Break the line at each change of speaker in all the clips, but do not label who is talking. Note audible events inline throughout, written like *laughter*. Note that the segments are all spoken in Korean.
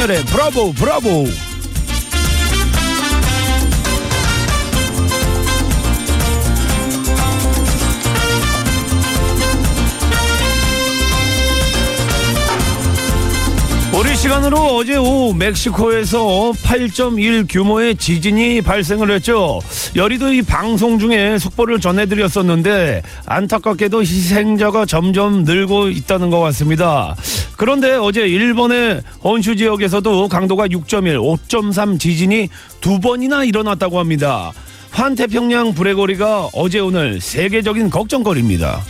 지상렬의 브라보 브라보 우리 시간으로 어제 오후 멕시코에서 8.1 규모의 지진이 발생을 했죠. 여리도 이 방송 중에 속보를 전해드렸었는데 안타깝게도 희생자가 점점 늘고 있다는 것 같습니다. 그런데 어제 일본의 혼슈 지역에서도 강도가 6.1, 5.3 지진이 두 번이나 일어났다고 합니다. 환태평양 불의거리가 어제 오늘 세계적인 걱정거리입니다.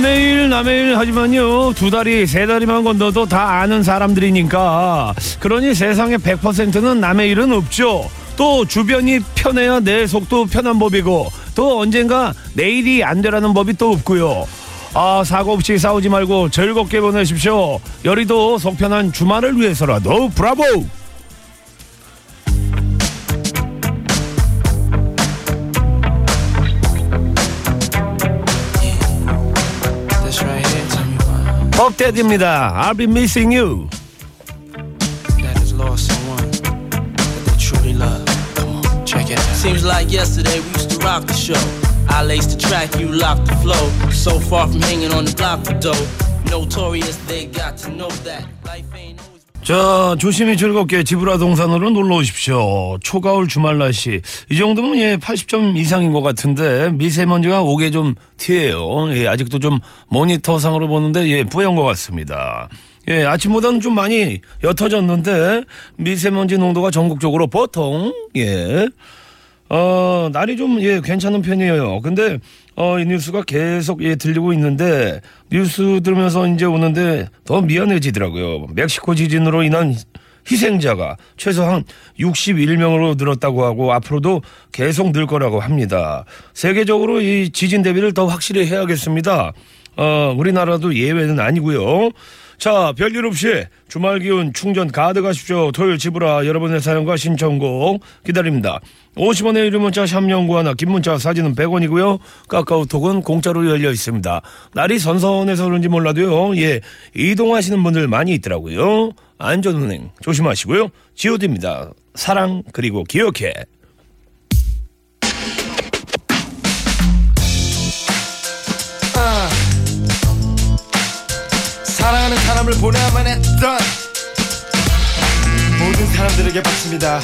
남의 일 남의 일 하지만요. 두 다리 세 다리만 건너도 다 아는 사람들이니까. 그러니 세상에 100%는 남의 일은 없죠. 또 주변이 편해야 내 속도 편한 법이고 또 언젠가 내 일이 안 되라는 법이 또 없고요. 아 사고 없이 싸우지 말고 즐겁게 보내십시오. 여리도 속편한 주말을 위해서라도 브라보
why
벅대디입니다 I'll be missing you
that has lost someone that they truly love. Come on, check it out. Seems like yesterday we used to rock the show. I laced the track, you locked the flow. So far from hanging on the block for dough. Notorious, they got to know that life ain't always.
자, 조심히 즐겁게 지브라 동산으로 놀러 오십시오. 초가을 주말 날씨. 이 정도면 예, 80점 이상인 것 같은데 미세먼지가 오게 좀 티해요. 예, 아직도 좀 모니터상으로 보는데 예, 뿌연 것 같습니다. 예, 아침보다는 좀 많이 옅어졌는데 미세먼지 농도가 전국적으로 보통 예. 어, 날이 좀, 예, 괜찮은 편이에요. 근데, 어, 이 뉴스가 계속, 예, 들리고 있는데, 뉴스 들으면서 이제 오는데 더 미안해지더라고요. 멕시코 지진으로 인한 희생자가 최소한 61명으로 늘었다고 하고 앞으로도 계속 늘 거라고 합니다. 세계적으로 이 지진 대비를 더 확실히 해야겠습니다. 어, 우리나라도 예외는 아니고요. 자, 별일 없이 주말 기운 충전 가득 하십시오. 토요일 지브라 여러분의 사연과 신청곡 기다립니다. 50원의 유료 문자 샵연구 하나, 긴 문자 사진은 100원이고요. 카카오톡은 공짜로 열려 있습니다. 날이 선선해서 그런지 몰라도요. 예, 이동하시는 분들 많이 있더라고요. 안전운행 조심하시고요. 지오디입니다. 사랑 그리고 기억해.
사랑하는 사람을 보내야만 했던 모든 사람들에게 받습니다.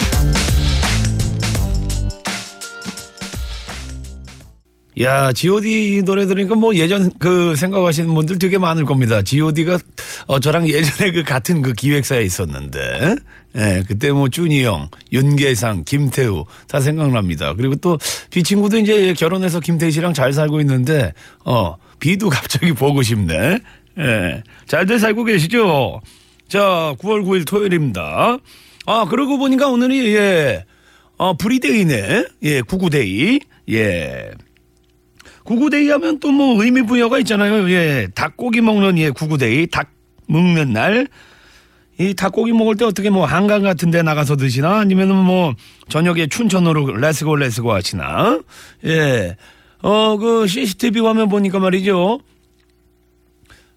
야, G.O.D 노래 들으니까 뭐 예전 그 생각하시는 분들 되게 많을 겁니다. G.O.D가 어, 저랑 예전에 그 같은 그 기획사에 있었는데, 예, 그때 뭐 준이 형, 윤계상, 김태우 다 생각납니다. 그리고 또 비 친구도 이제 결혼해서 김태희 씨랑 잘 살고 있는데, 어, 비도 갑자기 보고 싶네. 예, 잘들 살고 계시죠? 자, 9월 9일 토요일입니다. 아, 그러고 보니까 오늘이, 예, 어, 브리데이네. 예, 구구데이. 예. 구구데이 하면 또 뭐 의미 부여가 있잖아요. 예. 닭고기 먹는 예, 구구데이. 닭 먹는 날. 이 닭고기 먹을 때 어떻게 뭐 한강 같은 데 나가서 드시나 아니면은 뭐 저녁에 춘천으로 let's go let's go 하시나. 예. 어, 그 CCTV 화면 보니까 말이죠.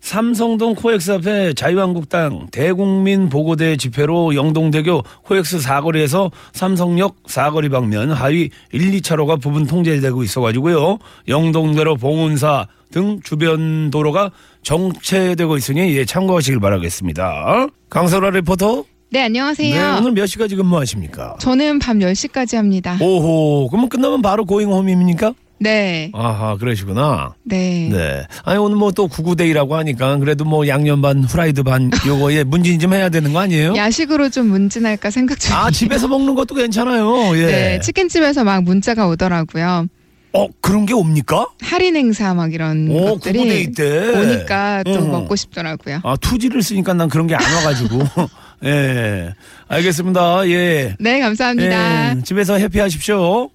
삼성동 코엑스 앞에 자유한국당 대국민 보고대회 집회로 영동대로 코엑스 사거리에서 삼성역 사거리 방면 하위 1, 2차로가 부분 통제되고 있어가지고요. 영동대로 봉은사 등 주변 도로가 정체되고 있으니 예, 참고하시길 바라겠습니다. 강설아 리포터.
네, 안녕하세요.
네, 오늘 몇 시까지 근무하십니까?
저는 밤 10시까지 합니다.
오호, 그러면 끝나면 바로 고잉홈입니까?
네.
아하, 그러시구나.
네.
네. 아니, 오늘 뭐 또 구구데이라고 하니까 그래도 뭐 양념 반, 후라이드 반, 요거에 문진 좀 해야 되는 거 아니에요?
야식으로 좀 문진할까 생각 중이에요.
아, 집에서 먹는 것도 괜찮아요. 예.
네, 치킨집에서 막 문자가 오더라고요.
어, 그런 게 옵니까?
할인 행사 막 이런
오,
것들이
때.
오니까 또
어.
먹고 싶더라고요.
아, 투지를 쓰니까 난 그런 게 안 와가지고. *laughs* 예. 알겠습니다. 예.
네, 감사합니다.
예, 집에서 해피하십시오.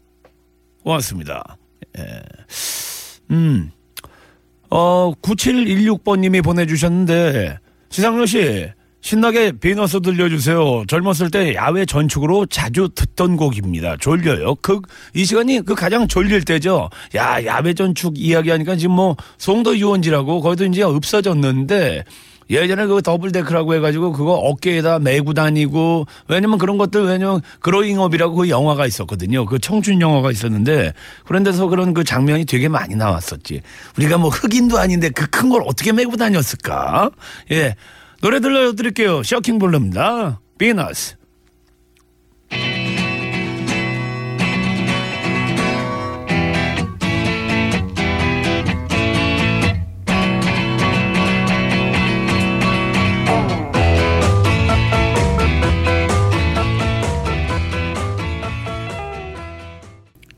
고맙습니다. 예. 음. 어, 9716번님이 보내주셨는데, 지상로 씨, 신나게 비너스 들려주세요. 젊었을 때 야외 전축으로 자주 듣던 곡입니다. 졸려요. 그, 이 시간이 그 가장 졸릴 때죠. 야, 야외 전축 이야기하니까 지금 뭐, 송도 유원지라고 거기도 이제 없어졌는데, 예전에 그 double deck이라고 해가지고 그거 어깨에다 메고 다니고 왜냐면 그런 것들 왜냐면 Growing Up이라고 그 영화가 있었거든요. 그 청춘 영화가 있었는데 그런 데서 그런 그 장면이 되게 많이 나왔었지. 우리가 뭐 흑인도 아닌데 그 큰 걸 어떻게 메고 다녔을까? 예. 노래 들려드릴게요. 쇼킹 블루입니다. 비너스.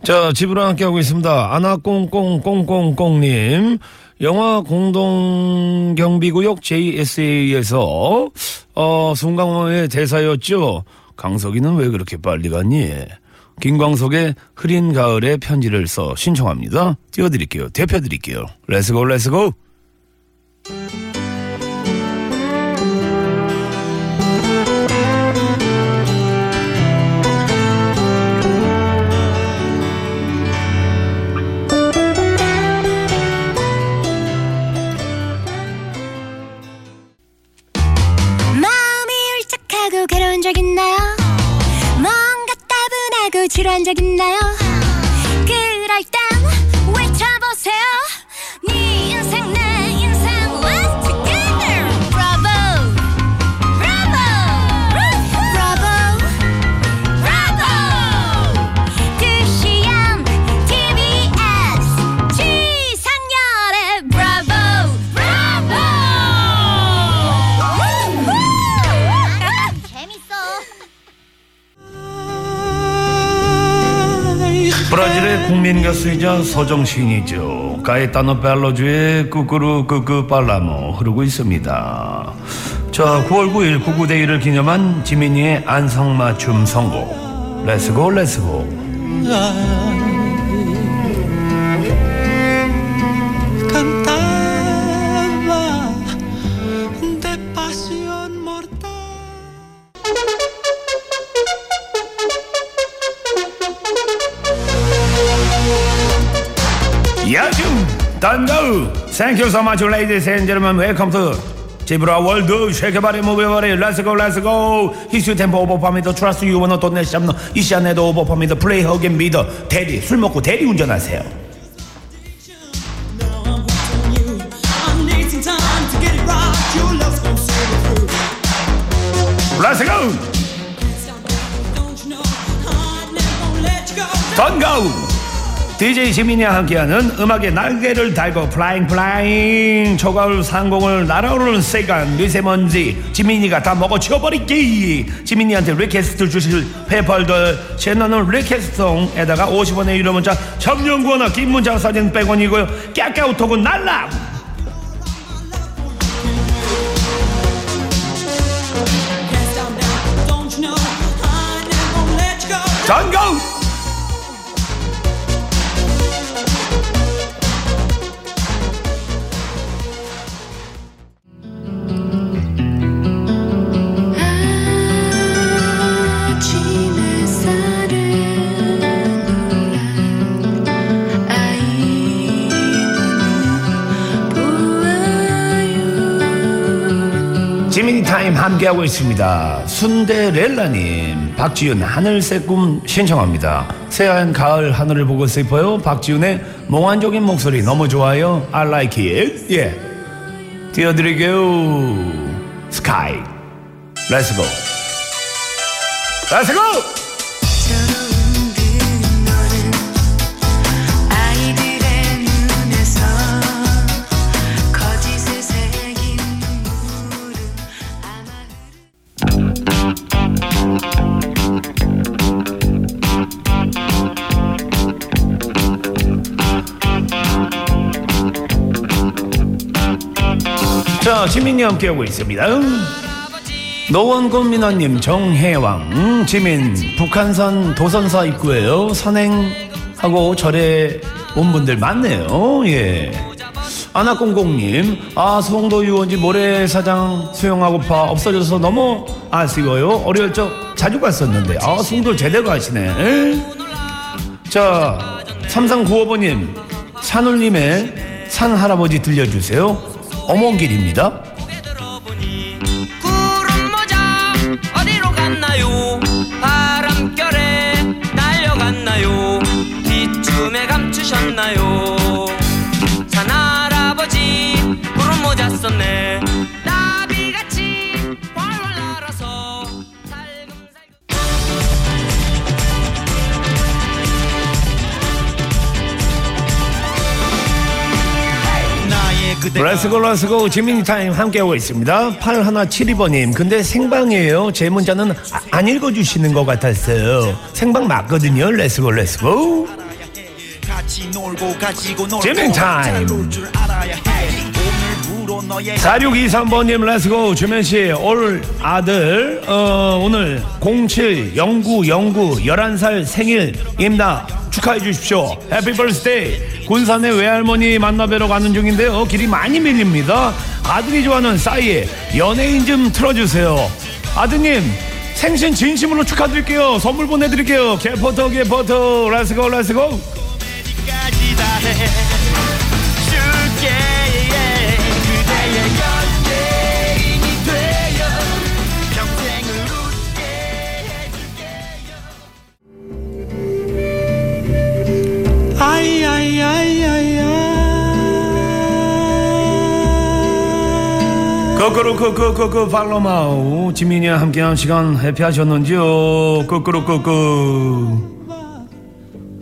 자, 집으로 함께하고 있습니다. 아나꽁꽁꽁꽁꽁님. 영화 공동경비구역 JSA에서, 어, 송강호의 대사였죠. 광석이는 왜 그렇게 빨리 갔니? 김광석의 흐린 가을에 편지를 써 신청합니다. 띄워드릴게요. 띄워드릴게요.
Let's go, let's go! 한 적 있나요? 그럴 땐
브라질의 국민 가수이자 서정 시인이죠. 카에타노 벨로주의 꾸꾸루 꾸꾸 팔로마 흐르고 있습니다. 자, 9월 9일 구구데이를 기념한 지민이의 안성맞춤 선곡. Let's go let's go. Thank you so much ladies and gentlemen. Welcome to 지브라 월드 쉐케바리 무베바리 렛츠 고 렛츠 고 히스 템포 오버 파미더 트러스트 유 원어 돈내 샵너 이 시간에도 오버 파미더 플레이 허겐 미더 대리 술 먹고 대리 운전하세요. 렛츠고 던가우 DJ 지민이와 함께하는 음악의 날개를 달고 플라잉 플라잉. 초가을 상공을 날아오르는 세간 미세먼지. 지민이가 다 먹어 치워버리기 지민이한테 리퀘스트 주실 페펄들 채널은 리퀘스트송에다가 50원의 유료 문자 청년 구원화 긴 문자 사진 100원이고요. 깨깨우톡은 날라 던가 함께하고 있습니다. 순대렐라님, 박지윤 하늘색 꿈 신청합니다. 새하얀 가을 하늘을 보고 싶어요. 박지윤의 몽환적인 목소리 너무 좋아요. I like it. 예. 띄워드릴게요.
Sky. Let's go. Let
자, 지민이 함께하고 있습니다. 노원군 민원님, 정혜왕, 음, 지민, 북한산 도선사 입구에요. 선행하고 절에 온 분들 많네요. 예. 아나공공님, 아, 송도 유원지 모래사장 수영하고파 없어져서 너무 아쉬워요. 어릴 적 자주 갔었는데, 아, 송도 제대로 하시네. 에? 자, 3395번님, 산울님의 산 할아버지 들려주세요. 어몽길입니다.
감추셨나요? 산 할아버지 구름 모자 썼네. 나비같이 활활 날아서 살금살금.
Let's go let's go. 지민이 타임 함께하고 있습니다. 8172번님. 근데 생방이에요. 제 문자는 아, 안 읽어주시는 것 같았어요. 생방 맞거든요. Let's go
같이 놀고 가지고 놀고
재민 타임.
잘놀줄 알아야 해. 오늘부로 너의
4623번님 let's go 주면씨 올 아들 어, 오늘 07 09 09 11살 생일입니다. 축하해 주십시오. Happy birthday 군산의 외할머니 만나뵈러 가는 중인데요. 길이 많이 밀립니다. 아들이 좋아하는 싸이의 연예인 좀 틀어주세요. 아드님 생신 진심으로 축하드릴게요. 선물 보내드릴게요. 개포터 개포터
let's go let's
go 꾸꾸루 꾸꾸 팔로마 지민이와 함께한 시간 happy하셨는지요? 꾸꾸루 꾸꾸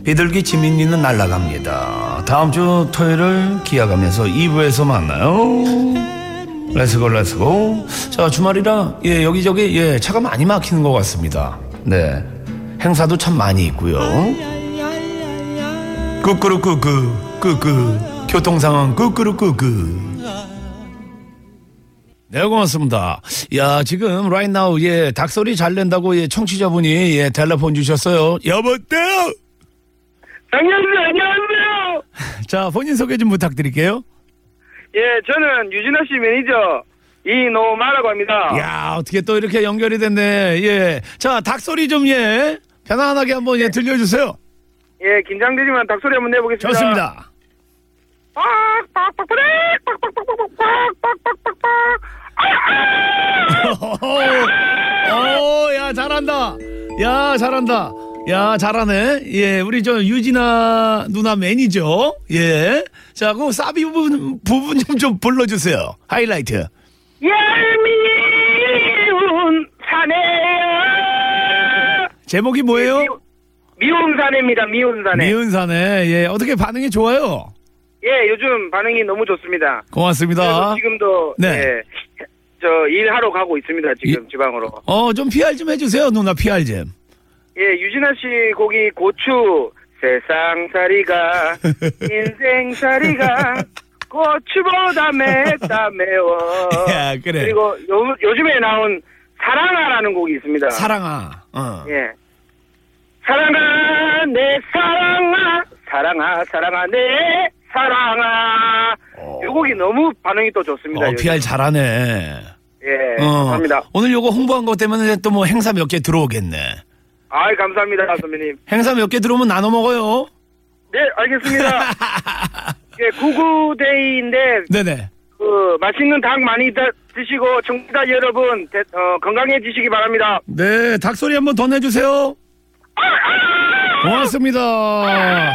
비둘기 지민이는 날아갑니다. 다음 주 토요일을 기약하면서 2부에서 만나요. Let's go let's go 자 주말이라 예 여기저기 예 차가 많이 막히는 것 같습니다. 네. 행사도 참 많이 있고요. 꾸꾸루 꾸꾸 끄끄 교통 상황 끄끄루 끄끄 네, 고맙습니다. 야, 지금, right now, 예, 닭소리 잘 낸다고, 예, 청취자분이, 예, 텔레폰 주셨어요. 여보세요!
안녕하세요, 안녕하세요.
자, 본인 소개 좀 부탁드릴게요.
예, 저는 유진아 씨 매니저 이노마라고 합니다.
야, 어떻게 또 이렇게 연결이 됐네. 예. 자, 닭소리 좀, 예, 편안하게 한번, 예, 들려주세요.
예, 긴장되지만 닭소리 한번 내보겠습니다.
좋습니다. 오, 야, 잘한다. 야, 잘한다. 야, 잘하네. 예, 우리 저 유진아 누나 매니저. 예. 자, 그 사비 부분, 부분 좀, 좀 불러주세요. 하이라이트.
얄미운 사내야.
제목이 뭐예요?
미운 사내입니다, 미운 사내.
미운 사내. 예, 어떻게 반응이 좋아요?
예, 요즘 반응이 너무 좋습니다.
고맙습니다.
지금도,
네.
예, 저 일하러 가고 있습니다, 지금 지방으로.
어, 좀 PR 좀 해주세요, 누나 PR 좀.
예, 유진아 씨 곡이 고추 세상살이가 *laughs* 인생살이가 고추보다 맵다 매워. *laughs*
야, 그래.
그리고 요, 요즘에 나온 사랑아라는 곡이 있습니다.
사랑아. 어.
예. 사랑아 내 사랑아 사랑아 사랑아 내 사랑아. 요 곡이 너무 반응이 또 좋습니다.
어,
요즘.
PR 잘하네.
예,
어,
감사합니다.
오늘 요거 홍보한 것 때문에 또 뭐 행사 몇 개 들어오겠네.
아, 감사합니다, 선배님.
행사 몇 개 들어오면 나눠 먹어요.
네, 알겠습니다. *laughs* 예, 구구데이인데
네네.
그 맛있는 닭 많이 다- 드시고 청취자 여러분 대- 어, 건강해지시기 바랍니다.
네, 닭 소리 한번 더 내주세요. 고맙습니다. *laughs*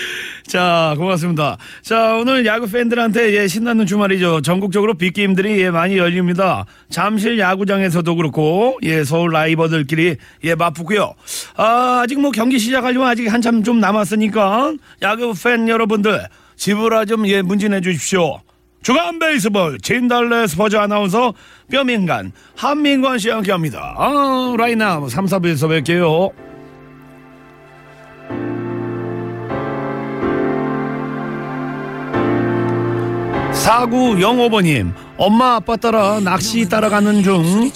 *laughs* 자, 고맙습니다. 자, 오늘 야구 팬들한테 예, 신나는 주말이죠. 전국적으로 빅게임들이 예, 많이 열립니다. 잠실 야구장에서도 그렇고, 예, 서울 라이버들끼리 예, 맞붙고요. 아, 아직 뭐 경기 시작하려면 아직 한참 좀 남았으니까 야구 팬 여러분들 집으로 좀 예, 문진해 주십시오. 주간 베이스볼 진달래 스포츠 아나운서 뼈민간 한민관 씨와 함께합니다. 아, 라이나 3, 4부에서 뵐게요. 사구 영오버님 엄마 아빠 따라 낚시 따라가는 중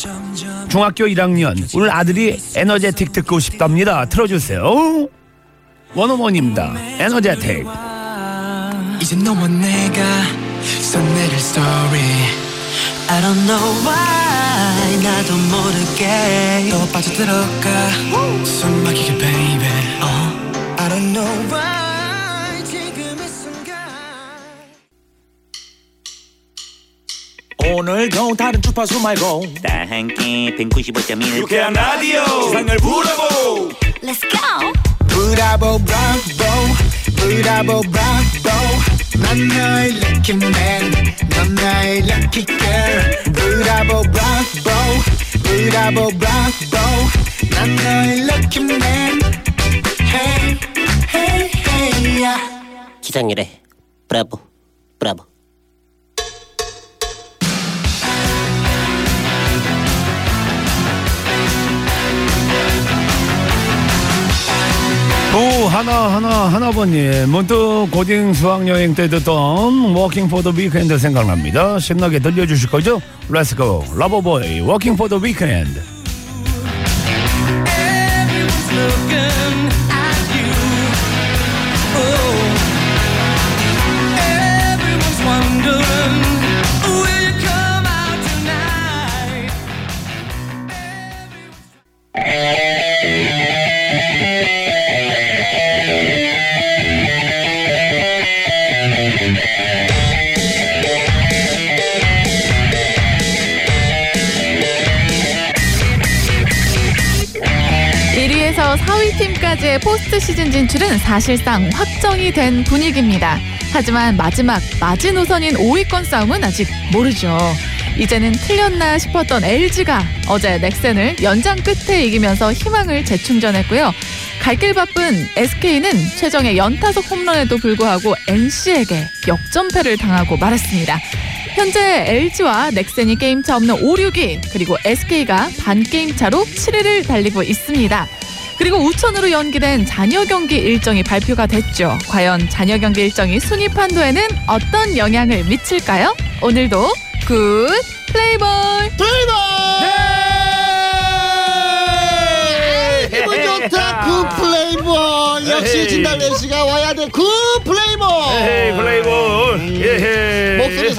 중학교 1학년 우리 아들이 에너제틱 듣고 싶답니다. 틀어주세요. 원어머니입니다. 에너제틱.
이제 너와 내가 써내릴 story. I don't know why 나도 모르게 또 빠져들어가. 숨 막히게 baby. 어. I don't know why
오늘도 다른 주파수 말고.
다 함께 195.1
유쾌한 라디오. 세상을 부러보.
Let's go.
브라보 브라보. 브라보 브라보. 난 너의 lucky man 넌 나의 lucky girl. 브라보 브라보. 브라보 브라보. 난 너의 lucky man. Hey hey hey yeah.
지상렬의 브라보 브라보
오 하나 하나 하나번님. 문득 고딩 수학여행 때 듣던 Working for the Weekend 생각납니다. 신나게 들려주실 거죠?
Let's go Loverboy Working for the Weekend 팀까지의 포스트 시즌 진출은 사실상 확정이 된 분위기입니다. 하지만 마지막 마지노선인 5위권 싸움은 아직 모르죠. 이제는 틀렸나 싶었던 LG가 어제 넥센을 연장 끝에 이기면서 희망을 재충전했고요. 갈 길 바쁜 SK는 최정의 연타석 홈런에도 불구하고 NC에게 역전패를 당하고 말았습니다. 현재 LG와 넥센이 게임차 없는 5, 6위 그리고 SK가 반 게임 차로 7위를 달리고 있습니다. 그리고 우천으로 연기된 잔여 경기 일정이 발표가 됐죠. 과연 잔여 경기 일정이 순위 판도에는 어떤 영향을 미칠까요? 오늘도 good 플레이볼!
기분 좋다. good 플레이볼! 역시. 진달래 씨가 와야 플레이볼!
에헤이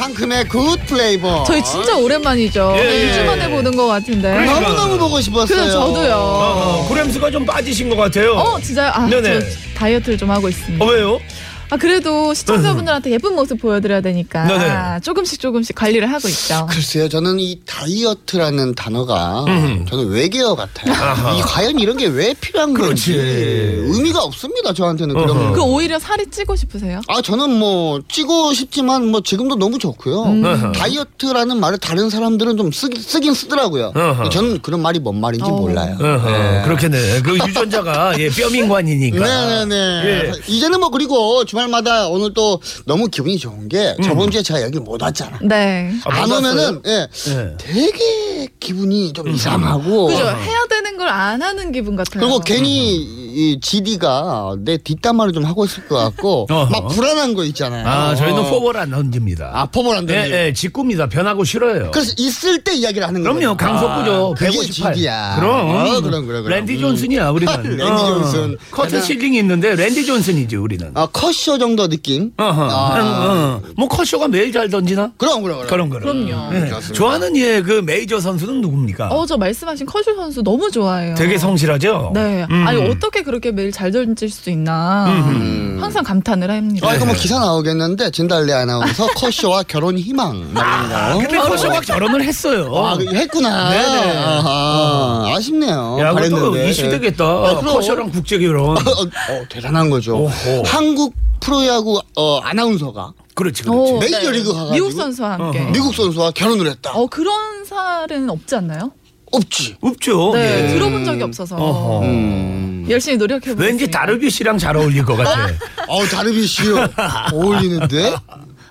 상큼해 good 플레이볼
저희 진짜 오랜만이죠.
예.
2주 만에 보는 것 같은데.
그러니까.
너무너무 보고 싶었어요
그래서 저도요.
어, 그램스가 좀 빠지신 것 같아요
어 진짜요? 아,
네네.
저 다이어트를 좀 하고 있습니다.
어, 왜요?
아 그래도 시청자분들한테 *laughs* 예쁜 모습 보여드려야 되니까
네네.
조금씩 조금씩 관리를 하고 있죠.
글쎄요 저는 이 다이어트라는 단어가
음.
저는 외계어 같아요
아하.
이 과연 이런 게 왜 필요한
그렇지.
건지 의미가 없습니다 저한테는
어허.
그런
그
거.
오히려 살이 찌고 싶으세요?
아 저는 뭐 찌고 싶지만 뭐 지금도 너무 좋고요
음.
다이어트라는 말을 다른 사람들은 좀 쓰, 쓰긴 쓰더라고요
어허.
저는 그런 말이 뭔 말인지
어.
몰라요 네.
그렇겠네 그 유전자가 예, 뼈민관이니까
네네네.
예.
이제는 뭐 그리고 주말 마다 오늘 또 너무 기분이 좋은 게
음.
저번 주에 제가 여기 못 왔잖아.
네.
아,
안
못
오면은 예,
예.
되게 기분이 좀 이상하고
그죠? 해야 되는 걸 안 하는 기분 같아요.
그리고 괜히 이 GD가 내 뒷담화를 좀 하고 있을 것 같고 *laughs*
어허.
막 불안한 거 있잖아요.
아 저희는
어.
포볼 안 던집니다
아 포볼 안 던져.
예, 예, 직구입니다 변하고 싫어요
그래서 있을 때 이야기를 하는 거예요.
그럼요 강속구죠
아, 그게
158
GD야.
그럼
어, 그럼 그럼 그럼.
랜디
음.
존슨이야 우리는 *laughs*
랜디
어.
존슨.
커트 실링이 있는데 랜디 존슨이지 우리는
아 커쇼 정도 느낌.
어허.
아.
어, 뭐 커쇼가 매일 잘 던지나?
그럼 그럼 그럼.
그럼 그럼.
그럼요.
예.
좋습니다.
좋아하는 예 그 메이저 선수는 누굽니까?
어, 저 말씀하신 커쇼 선수 너무 좋아해요.
되게 성실하죠.
네.
음.
아니 어떻게 그렇게 매일 잘 던질 수 있나
음.
항상 감탄을 합니다.
아, 이거 뭐 기사 나오겠는데 진달래 아나운서 *laughs* 커쇼와 결혼 희망 말인가요?
근데 커쇼가 결혼을 했어요.
아, 그 했구나.
네네.
아하, 아쉽네요.
야, 그것도
잘했는데.
이슈 되겠다.
아.
커쇼랑 국제 결혼.
어, 어, 대단한 거죠.
오호.
한국 프로야구 어, 아나운서가
그렇지, 그렇지.
오,
메이저리그 가 가지고
미국 선수와 함께.
어허.
미국 선수와 결혼을 했다.
어 그런 사례는 없지 않나요?
없지.
없죠.
네,
예.
들어본 적이 없어서
어허.
음.
열심히 노력해 보겠습니다.
왠지 다르비 씨랑 잘 어울릴 것 같아.
어, 다르비시요. *laughs* 어울리는데?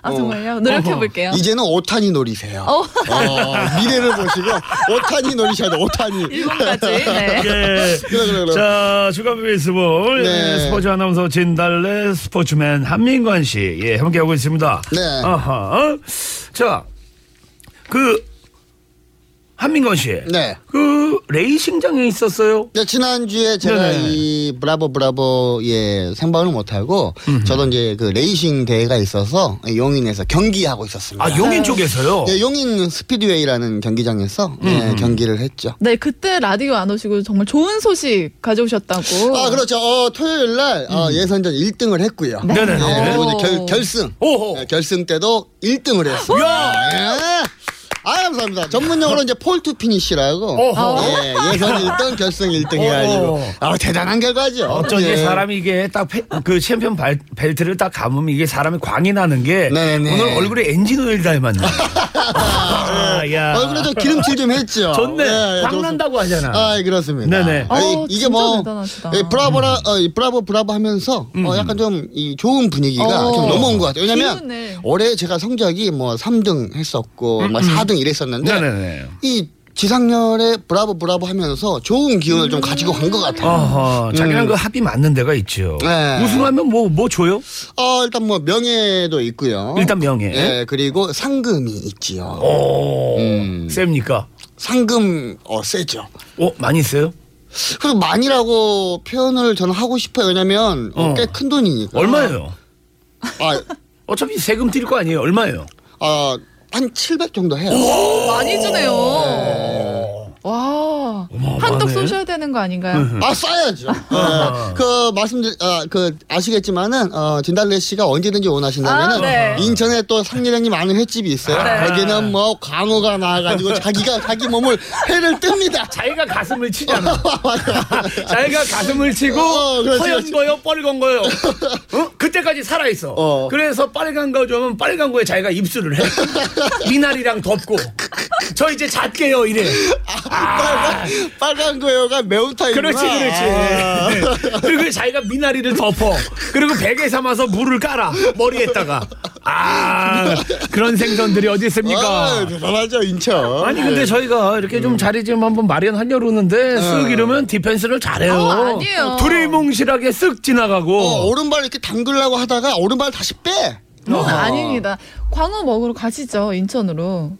아 정말요? 노력해 볼게요.
이제는 오타니 놀이세요.
어.
어, 미래를 보시고 오타니 놀이셔야 돼. 오타니.
일본까지. 네.
예. *laughs*
그래 그래 그래.
자, 주간 베이스볼.
네.
예, 스포츠 아나운서 진달래 스포츠맨 한민관 씨. 예, 함께하고 있습니다.
네.
아하. 자, 그, 한민건 씨.
네.
그 레이싱장에 있었어요.
네, 지난주에 제가
네네.
이 브라보 브라보에 생방을 못 하고 저도 이제 그 레이싱 대회가 있어서 용인에서 경기하고 있었습니다.
아, 용인 쪽에서요?
네, 용인 스피드웨이라는 경기장에서 네, 경기를 했죠.
네, 그때 라디오 안 오시고 정말 좋은 소식 가져오셨다고.
아, 그렇죠. 어, 토요일 날 어, 예선전 1등을 했고요.
네.
네네네.
네, 그리고 이제
오.
결, 결승.
오호.
네, 결승 때도 1등을 했습니다.
야!
예. 아, 감사합니다. 전문용어로 이제 pole to finish라고.
어허.
예, 예선 1등, 결승 1등 해가지고.
어허.
아, 대단한 결과죠.
어쩐지
예.
사람이 이게 딱 그 챔피언 발- 벨트를 딱 감으면 이게 사람이 광이 나는 게
네네네.
오늘 얼굴에 엔진 오일 발랐네. *laughs* 아, 야.
얼굴에 좀 기름칠 좀 했죠.
좋네.
예, 예,
광. 난다고 하잖아.
아, 그렇습니다.
네네.
아, 이-
어,
이게 뭐. 예, 브라보라 어, 이 브라보 브라보 하면서 어, 약간 좀 이 좋은 분위기가
어.
좀 넘어온 것 같아요. 왜냐면
기운을.
올해 제가 성적이 뭐 3등 했었고 뭐 4등 이랬었는데
네네네.
이 지상렬의 브라보 브라보 하면서 좋은 기운을 좀 가지고 간 것 같아요.
어허, 자기랑
음.
그 합이 맞는 데가 있죠.
네.
우승하면 뭐, 뭐 줘요?
어, 일단 뭐 명예도 있고요.
일단 명예.
예, 그리고 상금이 있지요.
오,
음.
셉니까?
상금 어 세죠.
어, 많이 써요?
그래서 많이라고 표현을 저는 하고 싶어요. 왜냐면
어.
꽤 큰 돈이니까.
얼마예요?
아, *laughs*
어차피 세금 뛸 거 아니에요? 얼마예요?
어, 한 700 정도 해요.
많이 주네요. 와, 한턱 쏘셔야 되는 거 아닌가요?
아 써야죠. 어, 그 말씀드 아, 그 아시겠지만은 어, 진달래 씨가 언제든지 원하신다면은
아, 네.
인천에 또 상리령님 아는 횟집이 있어요.
네.
거기는 뭐 광어가 나와가지고 자기가 자기 몸을 회를 뜹니다.
자기가 가슴을 치잖아. *laughs* 자기가 가슴을 치고
어, 그렇지,
허연
그렇지.
거요, 빨간 거요. *laughs* 어? 그때까지 살아 있어.
어.
그래서 빨간 거 주면 빨간 거에 자기가 입술을 해. 미나리랑 덮고. 저 이제 잣게요 이래.
빨간, 빨간 거요가 매운탕이구나.
그렇지, 그렇지.
아.
네. 그리고 자기가 미나리를 덮어. 그리고 베개 삼아서 물을 깔아. 머리에다가. 아, 그런 생선들이 어디 있습니까?
아, 대단하죠 인천.
아니 근데 저희가 이렇게 좀 자리 좀 한번 마련하려고 그러는데 쓱 이러면 디펜스를 잘해요.
어, 아니에요.
두리뭉실하게 쓱 지나가고.
어, 오른발 이렇게 담그려고 하다가 오른발 다시 빼.
음, 아닙니다. 광어 먹으러 가시죠 인천으로.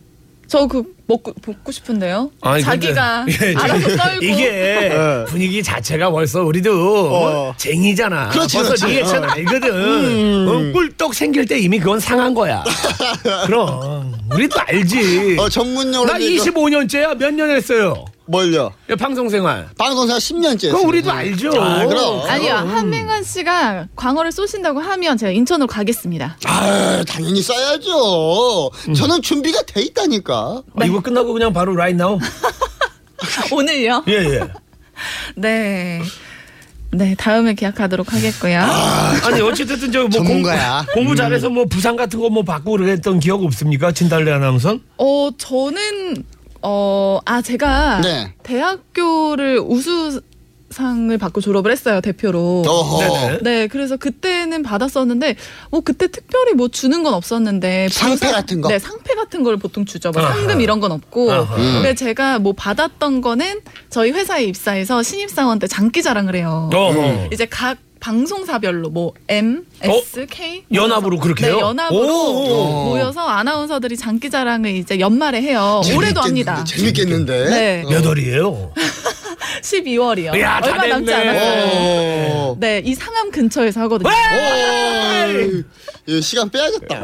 저 그 먹고 먹고 싶은데요.
아니,
자기가
근데- *laughs* 예,
알아서
저기 *laughs*
떨고.
이게 분위기 자체가 벌써 우리도 뭐 쟁이잖아.
그렇지,
벌써
그렇지.
리액션
어.
알거든. 어, 꿀떡 생길 때 이미 그건 상한 거야. *laughs* 그럼 우리도 알지.
어, 전문용어로
나 25년째야. 몇 년 했어요?
뭘요?
방송 생활.
방송사 10년째.
그럼 우리도 알죠.
아, 그럼.
아니요 한명환 씨가 광어를 쏘신다고 하면 제가 인천으로 가겠습니다.
아, 당연히 써야죠.
음.
저는 준비가 돼 있다니까.
아, 이거 끝나고 그냥 바로 right *laughs* now.
오늘요?
예, 예. *laughs*
네. 네 다음에 계약하도록 하겠고요.
아니 어찌됐든 저뭐
전문가야.
공부, 공부 잘해서 뭐 부상 같은 거 뭐 받고 그랬던 기억 없습니까? 진달래 아나운서?
어 저는 어 아 제가
네.
대학교를 우수 상을 받고 졸업을 했어요 대표로.
어허.
네네.
네, 그래서 그때는 받았었는데, 뭐 그때 특별히 뭐 주는 건 없었는데
상패
부상-
같은 거?
네, 상패 같은 걸 보통 주죠. 뭐. 상금 이런 건 없고.
아하.
근데 제가 뭐 받았던 거는 저희 회사에 입사해서 신입 사원 때 장기 자랑을 해요.
어허.
이제 각 방송사별로 뭐 M, S, K
어? 연합으로 그렇게 해요?
네, 연합으로
오.
모여서 아나운서들이 장기 자랑을 이제 연말에 해요. 올해도 합니다.
재밌겠는데.
네.
몇 월이에요? *laughs*
12월이요.
야, 다
얼마 남지
됐네.
않았어요.
오.
네, 이 상암 근처에서 하거든요.
오. 이 시간 빼야겠다.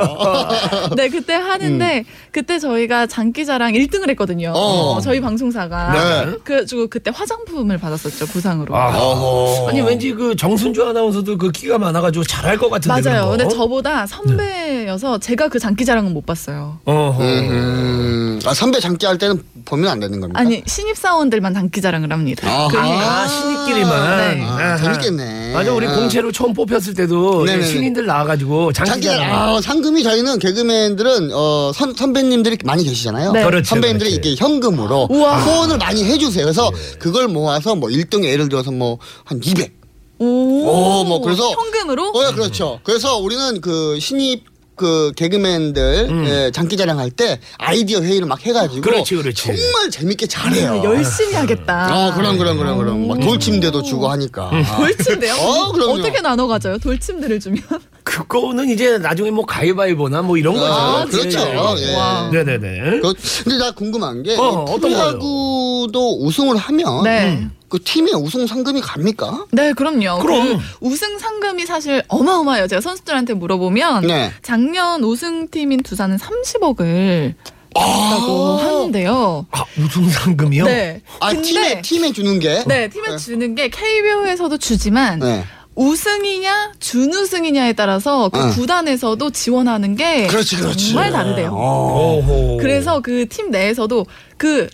네, *laughs* 그때 하는데 그때 저희가 장기자랑 1등을 했거든요.
어.
어, 저희 방송사가.
네.
그래가지고 그때 화장품을 받았었죠 부상으로.
아. 아니 왠지 그 정순주 아나운서도 그 끼가 많아가지고 잘할 것 같은데.
맞아요. 근데 저보다 선배여서 제가 그 장기자랑은 못 봤어요.
어허.
음, 아, 선배 장기 할 때는 보면 안 되는 겁니까?
아니 신입 사원들만 장기자랑을 합니다.
아하.
그
아, 신입끼리만.
네.
아. 재밌겠네.
맞아, 우리
아.
공채로 처음 뽑혔을 때도. 신인들 나와가지고
장기자
장기자랑.
아, 상금이 저희는 개그맨들은 어, 선, 선배님들이 많이 계시잖아요.
네.
그렇죠,
선배님들이
그렇지.
이게 현금으로
우와.
후원을 많이 해주세요. 그래서 그걸 모아서 뭐 1등 예를 들어서 뭐 한 200.
오,
오, 뭐 그래서-
현금으로
어, 예, 그렇죠. 그래서 우리는 그 신입 그 개그맨들 예, 장기 자랑 할 때 아이디어 회의를 막 해가지고
음. 그렇지, 그렇지.
정말 재밌게 잘해요.
열심히 하겠다.
아 그럼 그럼 그럼 그럼 막 돌침대도 주고 하니까.
돌침대요?
어, 그럼요.
어떻게 나눠 가져요? 돌침대를 주면? *laughs*
그거는 이제 나중에 뭐 가위바위보나 뭐 이런 거죠.
아, 그렇죠.
예.
예.
와.
네네네.
그, 근데 나 궁금한 게
어,
이
어떤 거요?
프로야구도 우승을 하면
네.
그 팀의 우승 상금이 갑니까?
네, 그럼요.
그럼.
그 우승 상금이 사실 어마어마해요. 제가 선수들한테 물어보면
네.
작년 우승 팀인 두산은 30억을 받았다고 하는데요.
아, 우승 상금이요?
네.
아
근데
팀에 팀에 주는 게
네, 팀에 주는 게 KBO에서도 주지만
네.
우승이냐 준우승이냐에 따라서 그
어.
구단에서도 지원하는 게
그렇지 그렇지.
정말 다르대요.
오호.
그래서 그 팀 내에서도 그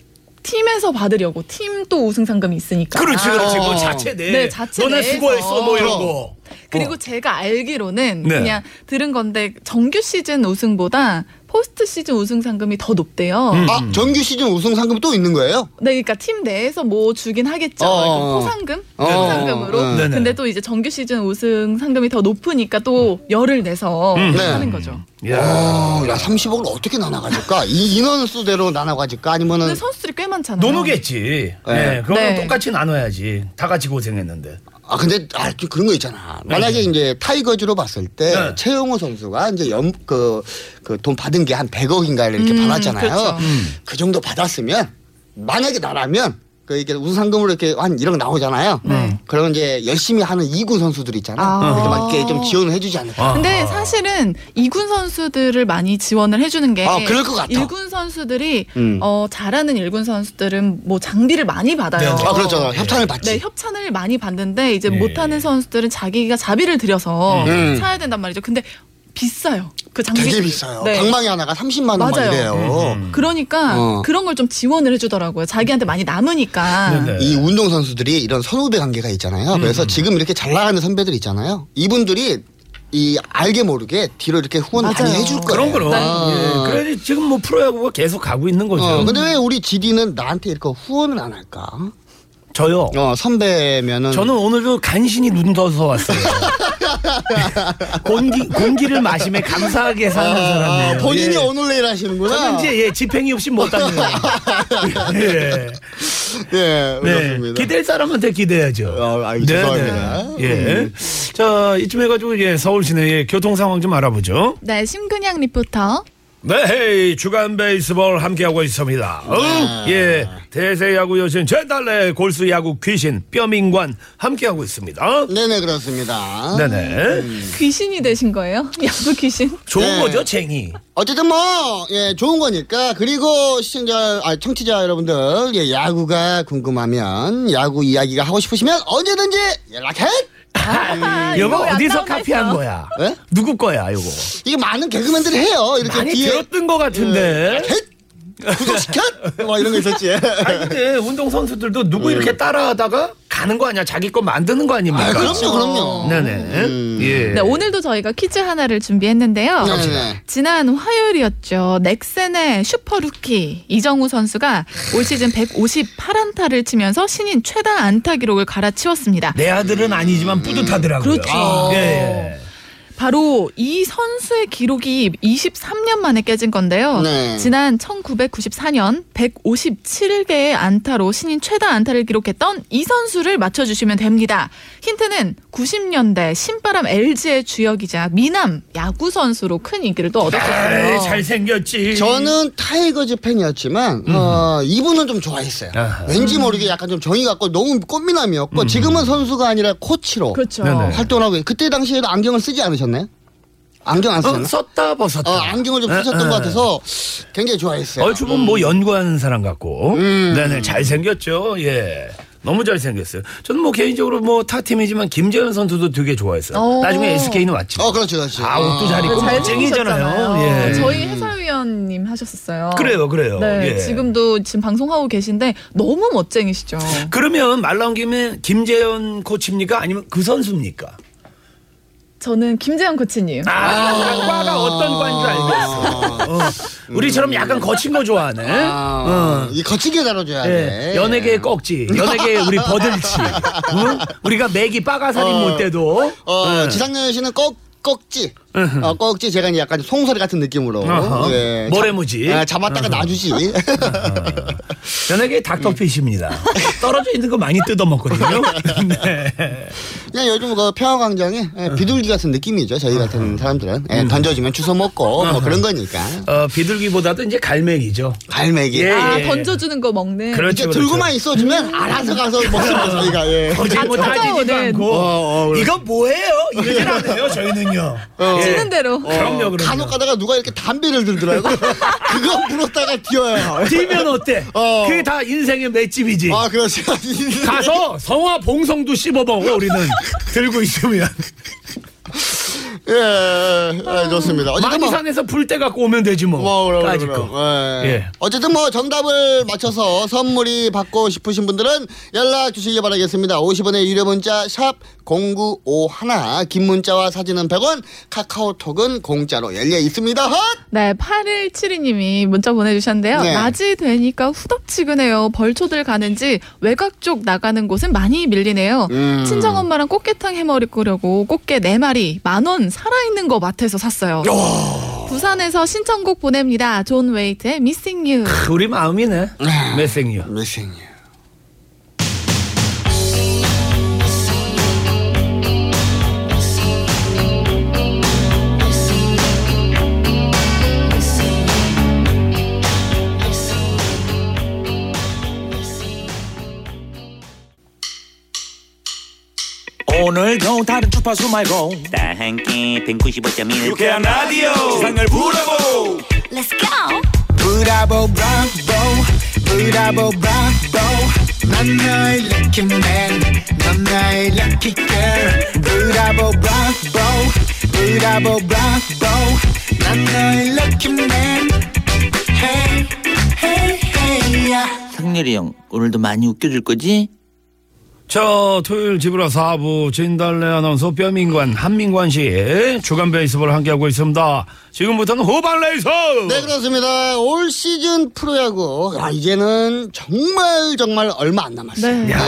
팀에서 받으려고 팀 또 우승 상금이 있으니까.
그렇지, 그렇지. 뭐
어.
자체 내.
네, 자체
너네
내에서.
수고했어, 뭐 이런 거.
그리고 제가 알기로는
네.
그냥 들은 건데 정규 시즌 우승보다 포스트 시즌 우승 상금이 더 높대요.
음.
아 정규 시즌 우승 상금이 또 있는 거예요?
네, 그러니까 팀 내에서 뭐 주긴 하겠죠.
어,
이거
어.
포상금,
어,
포상금으로.
어,
네네.
근데 또 이제 정규 시즌 우승 상금이 더 높으니까 또 열을 내서
음.
네.
하는 거죠.
야.
어, 야 30억을 어떻게 나눠 가질까? 이 인원 수대로 나눠 가질까? 아니면은
선수들이 꽤 많잖아요.
노노겠지. 네.
네.
그거는
네.
똑같이 나눠야지. 다 같이 고생했는데.
아 근데 아좀 그런 거 있잖아. 만약에 이제 타이거즈로 봤을 때
네.
최형우 선수가 이제 연그그 돈 받은 게 한 100억인가를 이렇게
음,
받았잖아요.
그렇죠.
그 정도 받았으면 만약에 나라면 그 이게 우승상금으로 이렇게 한 1억 나오잖아요.
네.
그러면 이제 열심히 하는 이군 선수들 있잖아요.
아.
이렇게 막 이렇게 좀 지원을 해주지 않을까.
아.
근데 사실은 이군 선수들을 많이 지원을 해주는 게
아, 그럴 것 같아.
일군 선수들이
음.
어, 잘하는 일군 선수들은 뭐 장비를 많이 받아요.
네,
아 그렇죠. 협찬을 받지.
네, 협찬을 많이 받는데 이제
예.
못하는 선수들은 자기가 자비를 들여서
음.
사야 된단 말이죠. 근데 비싸요. 그 장비
되게 비싸요.
네.
방망이 하나가 30만 원막
맞아요.
이래요.
그러니까
어.
그런 걸 좀 지원을 해주더라고요. 자기한테 많이 남으니까.
네네.
이 운동 선수들이 이런 선후배 관계가 있잖아요. 그래서 지금 이렇게 잘 나가는 선배들 있잖아요. 이분들이 이 알게 모르게 뒤로 이렇게 후원 많이
맞아요.
해줄 거예요.
그럼 그럼.
아.
예. 그래 지금 뭐 프로야구가 계속 가고 있는 거죠.
어, 근데 왜 우리 GD는 나한테 이렇게 후원을 안 할까?
저요.
어, 선배면은.
저는 오늘도 간신히 눈 떠서 왔어요. *laughs* 공기 공기를 마시며 감사하게 사는
아,
사람이에요.
본인이
예.
오늘 내일 하시는구나.
저는 이제 예, 집행이 없이 못 다니는. *laughs* 예.
예,
네.
그렇습니다.
기댈 사람한테 기대야죠.
어, 아유, 죄송합니다.
예. 자, 이쯤 해가지고 예, 서울 시내의 교통 상황 좀 알아보죠.
네, 심근양 리포터.
네, 헤이, 주간 베이스볼 함께하고 있습니다. 어, 예, 대세 야구 여신 제달래 골수 야구 귀신 뼈민관 함께하고 있습니다.
네네, 그렇습니다.
네네.
귀신이 되신 거예요? *laughs* 야구 귀신?
좋은
네.
거죠, 쟁이.
어쨌든 뭐, 예, 좋은 거니까. 그리고 시청자, 아, 청취자 여러분들, 예, 야구가 궁금하면, 야구 이야기가 하고 싶으시면 언제든지 연락해!
아,
이거
이거
어디서
안
카피한 거야?
예?
누구 거야, 이거?
이게 많은 개그맨들이 해요. 이렇게
많이
뒤에.
들었던 것 같은데.
헷! 구독시켜! 뭐 이런 거 있었지.
아니, 근데 운동 선수들도 누구 이렇게 따라하다가 가는 거 아니야? 자기 거 만드는 거 아닙니까?
아, 그럼요, 그럼요.
네네.
음.
예.
네, 오늘도 저희가 퀴즈 하나를 준비했는데요.
네네.
지난 화요일이었죠. 넥센의 슈퍼루키 이정후 선수가 올 시즌 158안타를 치면서 신인 최다 안타 기록을 갈아치웠습니다.
내 아들은 아니지만 뿌듯하더라고요.
그렇죠.
아, 예, 예.
바로 이 선수의 기록이 23년 만에 깨진 건데요.
네.
지난 1994년 157개의 안타로 신인 최다 안타를 기록했던 이 선수를 맞춰주시면 됩니다. 힌트는 90년대 신바람 LG의 주역이자 미남 야구 선수로 큰 인기를 또
아이,
얻었었어요.
잘생겼지.
저는 타이거즈 팬이었지만 어, 이분은 좀 좋아했어요.
아하.
왠지 모르게 약간 좀 정이 갖고 너무 꽃미남이었고 지금은 선수가 아니라 코치로
그렇죠.
활동하고 그때 당시에도 안경을 쓰지 않으셨 나요? 안경 안
어,
쓰셨나?
썼다 벗었다.
어, 안경을 좀
에,
쓰셨던
에.
것 같아서 굉장히 좋아했어요.
얼추 보면 뭐 연구하는 사람 같고.
음.
네네, 잘생겼죠. 예. 너무 잘생겼어요. 저는 뭐 개인적으로 뭐 타 팀이지만 김재현 선수도 되게 좋아했어요.
오.
나중에 SK는 왔지.
어, 그렇지, 그렇지.
아, 옷도 잘 입고
잘
멋쟁이잖아요.
생기셨잖아요.
예.
저희 해설위원님 하셨었어요.
그래요, 그래요.
네,
예.
지금도 지금 방송하고 계신데 너무 멋쟁이시죠.
그러면 말 나온 김에 김재현 코치입니까? 아니면 그 선수입니까?
저는 김재현 코치님.
아, 과가 어떤 과인 줄 알겠어. 어. 우리처럼 약간 거친 거 좋아하네.
아,
어.
이 거치게 다뤄줘야 돼.
예, 연예계의 꺽지, 연예계의 우리 버들치. 응? 우리가 맥이 빠가살인
어.
못 때도.
어,
예.
지상렬 씨는 꺽, 꺽지. 어, 꼭지 제가 이제 약간 송소리 같은 느낌으로
어허.
예,
모래무지.
잡, 아, 잡았다가 놔주지. *laughs*
저녁에 닥터피쉬입니다. *laughs* 떨어져 있는 거 많이 뜯어먹거든요. *laughs* 네.
그냥 요즘 그 평화광장에 예, 비둘기 같은 느낌이죠. 저희 같은 사람들은 예, 던져주면 주워 먹고 뭐 그런 거니까.
어, 비둘기보다도 이제 갈매기죠.
갈매기.
예,
아
예.
던져주는 거 먹는.
그렇죠,
이렇게 들고만 있어주면 알아서 가서 먹습니다. 저희가 예.
어제 뭐
아,
따지지도
찾아오는.
않고
어, 어, 그래.
이건 뭐예요? 이러진 않아요 저희는요.
어.
주는 대로.
그럼요 그럼요.
간혹 가다가 누가 이렇게 담배를 들더라고. *laughs* 그거 물었다가 뛰어요.
뛰면 어때? *laughs*
어.
그게 다 인생의 맷집이지.
아, *laughs* 그렇지.
가서 성화 봉성도 씹어먹어 우리는 들고 있으면
예, 예, 좋습니다. 어쨌든 뭐,
마니산에서 불때 갖고 오면 되지 뭐.
뭐, 그럼,
까짓
그럼.
거.
예.
예.
어쨌든 뭐 정답을 맞춰서 선물이 받고 싶으신 분들은 연락 주시기 바라겠습니다. 50원의 유료 문자 샵 0951, 긴 문자와 사진은 100원, 카카오톡은 공짜로 열려 있습니다. 헛!
네, 8172님이 문자 보내주셨는데요.
네.
낮이 되니까 후덥지근해요. 벌초들 가는지 외곽 쪽 나가는 곳은 많이 밀리네요.
음.
친정엄마랑 꽃게탕 해먹으려고 꽃게 4마리 만원 살아있는 거 마트에서 샀어요. 부산에서 신청곡 보냅니다. John Waite의 Missing You.
우리 마음이네. 매생이요.
메
오늘도 다른 주파수 말고.
다 함께 195.1
유쾌한 라디오 세상을 부러보
Let's go.
브라보 브라보 브라보 브라보. 난 너의 lucky man 넌 나의 lucky girl 브라보 브라보 브라보 브라보. 난 너의 lucky man hey hey hey yeah.
상렬이 형 오늘도 많이 웃겨줄 거지?
자, 토요일 지브라 4부 진달래 아나운서 뼈민관 한민관 씨 주간 베이스볼 함께하고 있습니다. 지금부터는 호반 레이서.
네, 그렇습니다. 올 시즌 프로야구. 야, 이제는 정말 정말 얼마 안 남았어요.
네.
야,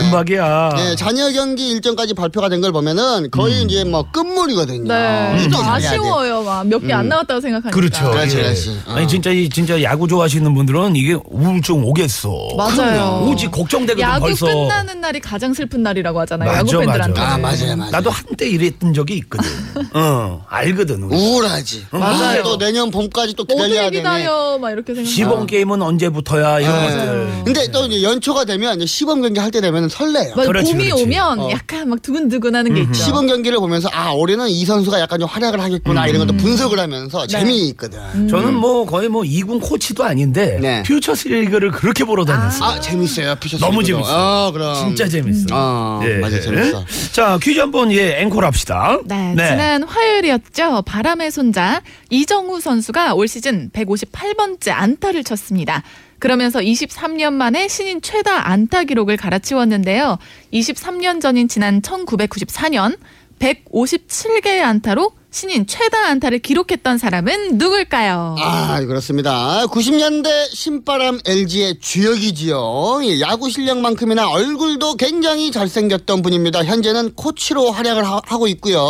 금박이야.
네, 잔여 경기 일정까지 발표가 된 걸 보면은 거의 이제 뭐 끝물이거든요.
네.
잘해야 돼.
아쉬워요. 막몇개안 나왔다고 생각하니까.
그렇죠.
그렇지,
예.
그렇지. 어.
아니 진짜 이 진짜 야구 좋아하시는 분들은 이게 우울증 오겠어.
맞아요.
오지 걱정되거든
야구
벌써.
끝나는 날이 가장 슬픈 날이라고 하잖아요.
맞아,
야구 팬들한테.
아, 맞아요, 맞아요.
나도 한때 이랬던 적이 있거든. 어, 알거든. 우리.
우울하지.
맞아요.
아, 또 내년 봄까지 또 기다려야 되네.
기다려? 막 이렇게 생각.
시범 게임은 언제부터야 이런
네.
것들.
근데 또 이제 연초가 되면 이제 시범 경기 할 때 되면 설레요.
맞아,
그렇지,
봄이
그렇지.
오면
어.
약간 막 두근두근하는 게 있죠.
시범 경기를 보면서 아 올해는 이 선수가 약간 좀 활약을 하겠구나 이런 것도 분석을 하면서 재미있거든.
저는 뭐 거의 뭐 이군 코치도 아닌데
네.
퓨처스 리그를 그렇게 보러 다녔어요.
아 재밌어요. 피셔
너무
선수도.
재밌어.
아 그럼
진짜 재밌어.
아
예.
맞아 재밌어.
자 퀴즈 한번 예 앵콜 합시다.
네, 지난 화요일이었죠. 바람의 손자 이정우 선수가 올 시즌 158번째 안타를 쳤습니다. 그러면서 23년 만에 신인 최다 안타 기록을 갈아치웠는데요. 23년 전인 지난 1994년 157개의 안타로 신인 최다 안타를 기록했던 사람은 누굴까요?
아 그렇습니다. 90년대 신바람 LG의 주역이지요. 예, 야구 실력만큼이나 얼굴도 굉장히 잘생겼던 분입니다. 현재는 코치로 활약을 하, 고 있고요.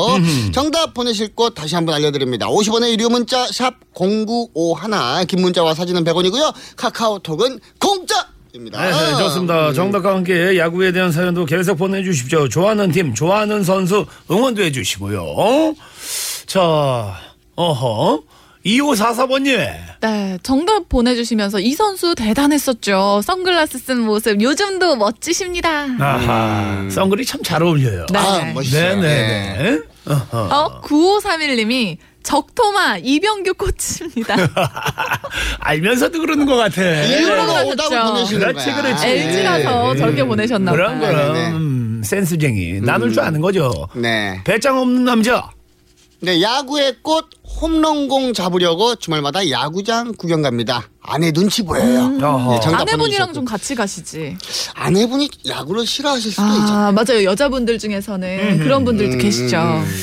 정답 보내실 곳 다시 한번 알려드립니다. 50원의 유료 문자 샵 0951, 긴 문자와 사진은 100원이고요. 카카오톡은 공짜. 입니다.
네, 네, 좋습니다. 정답과 함께 야구에 대한 사연도 계속 보내주십시오. 좋아하는 팀, 좋아하는 선수 응원도 해주시고요. 자, 어허. 2544번님.
네, 정답 보내주시면서 이 선수 대단했었죠. 선글라스 쓴 모습 요즘도 멋지십니다.
아하. 선글이 참 잘 어울려요.
네.
아, 멋있어요.
네네네. 어허.
어, 9531님이 적토마 이병규 코치입니다. *laughs*
알면서도 그러는 것 같아.
일부러 보내시는
그렇지. 그렇지.
LG라서
네.
저렇게 보내셨나
그럼,
봐요.
그럼.
네, 네.
음, 센스쟁이. 나눌 줄 아는 거죠.
네.
배짱 없는 남자.
네, 야구의 꽃 홈런공 잡으려고 주말마다 야구장 구경 갑니다. 아내 눈치 보여요. 네, 정답
아내분이랑. 좀 같이 가시지.
아내분이 야구를 싫어하실 수도 있죠.
아, 맞아요. 여자분들 중에서는 그런 분들도 계시죠.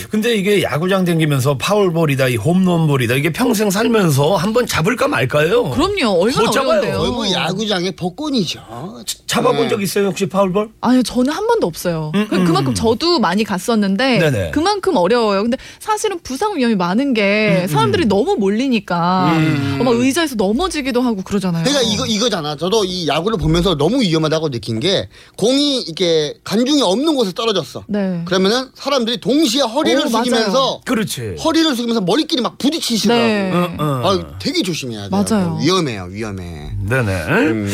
근데 이게 야구장 댕기면서 파울볼이다, 이 홈런볼이다, 이게 평생 살면서 한번 잡을까 말까요?
그럼요. 얼마나. 어려운데요.
거의 뭐 야구장의 복권이죠.
잡아본
네.
적 있어요, 혹시 파울볼?
아니요, 저는 한 번도 없어요. 그- 그만큼 저도 많이 갔었는데
네네.
그만큼 어려워요. 근데 사실은 부상 위험이 많은 게 사람들이 너무 몰리니까 어, 막 의자에서 넘어지기도 하고 그러잖아요.
그러니까 이거 이거잖아. 저도 이 야구를 보면서 너무 위험하다고 느낀 게 공이 이게 간중이 없는 곳에 떨어졌어.
네.
그러면은 사람들이 동시에 허리를
오,
숙이면서
맞아요.
그렇지.
허리를 숙이면서 머리끼리 막 부딪히시더라고.
네.
어, 어.
아, 되게 조심해야 돼요.
맞아요.
위험해요, 위험해.
네네.
음.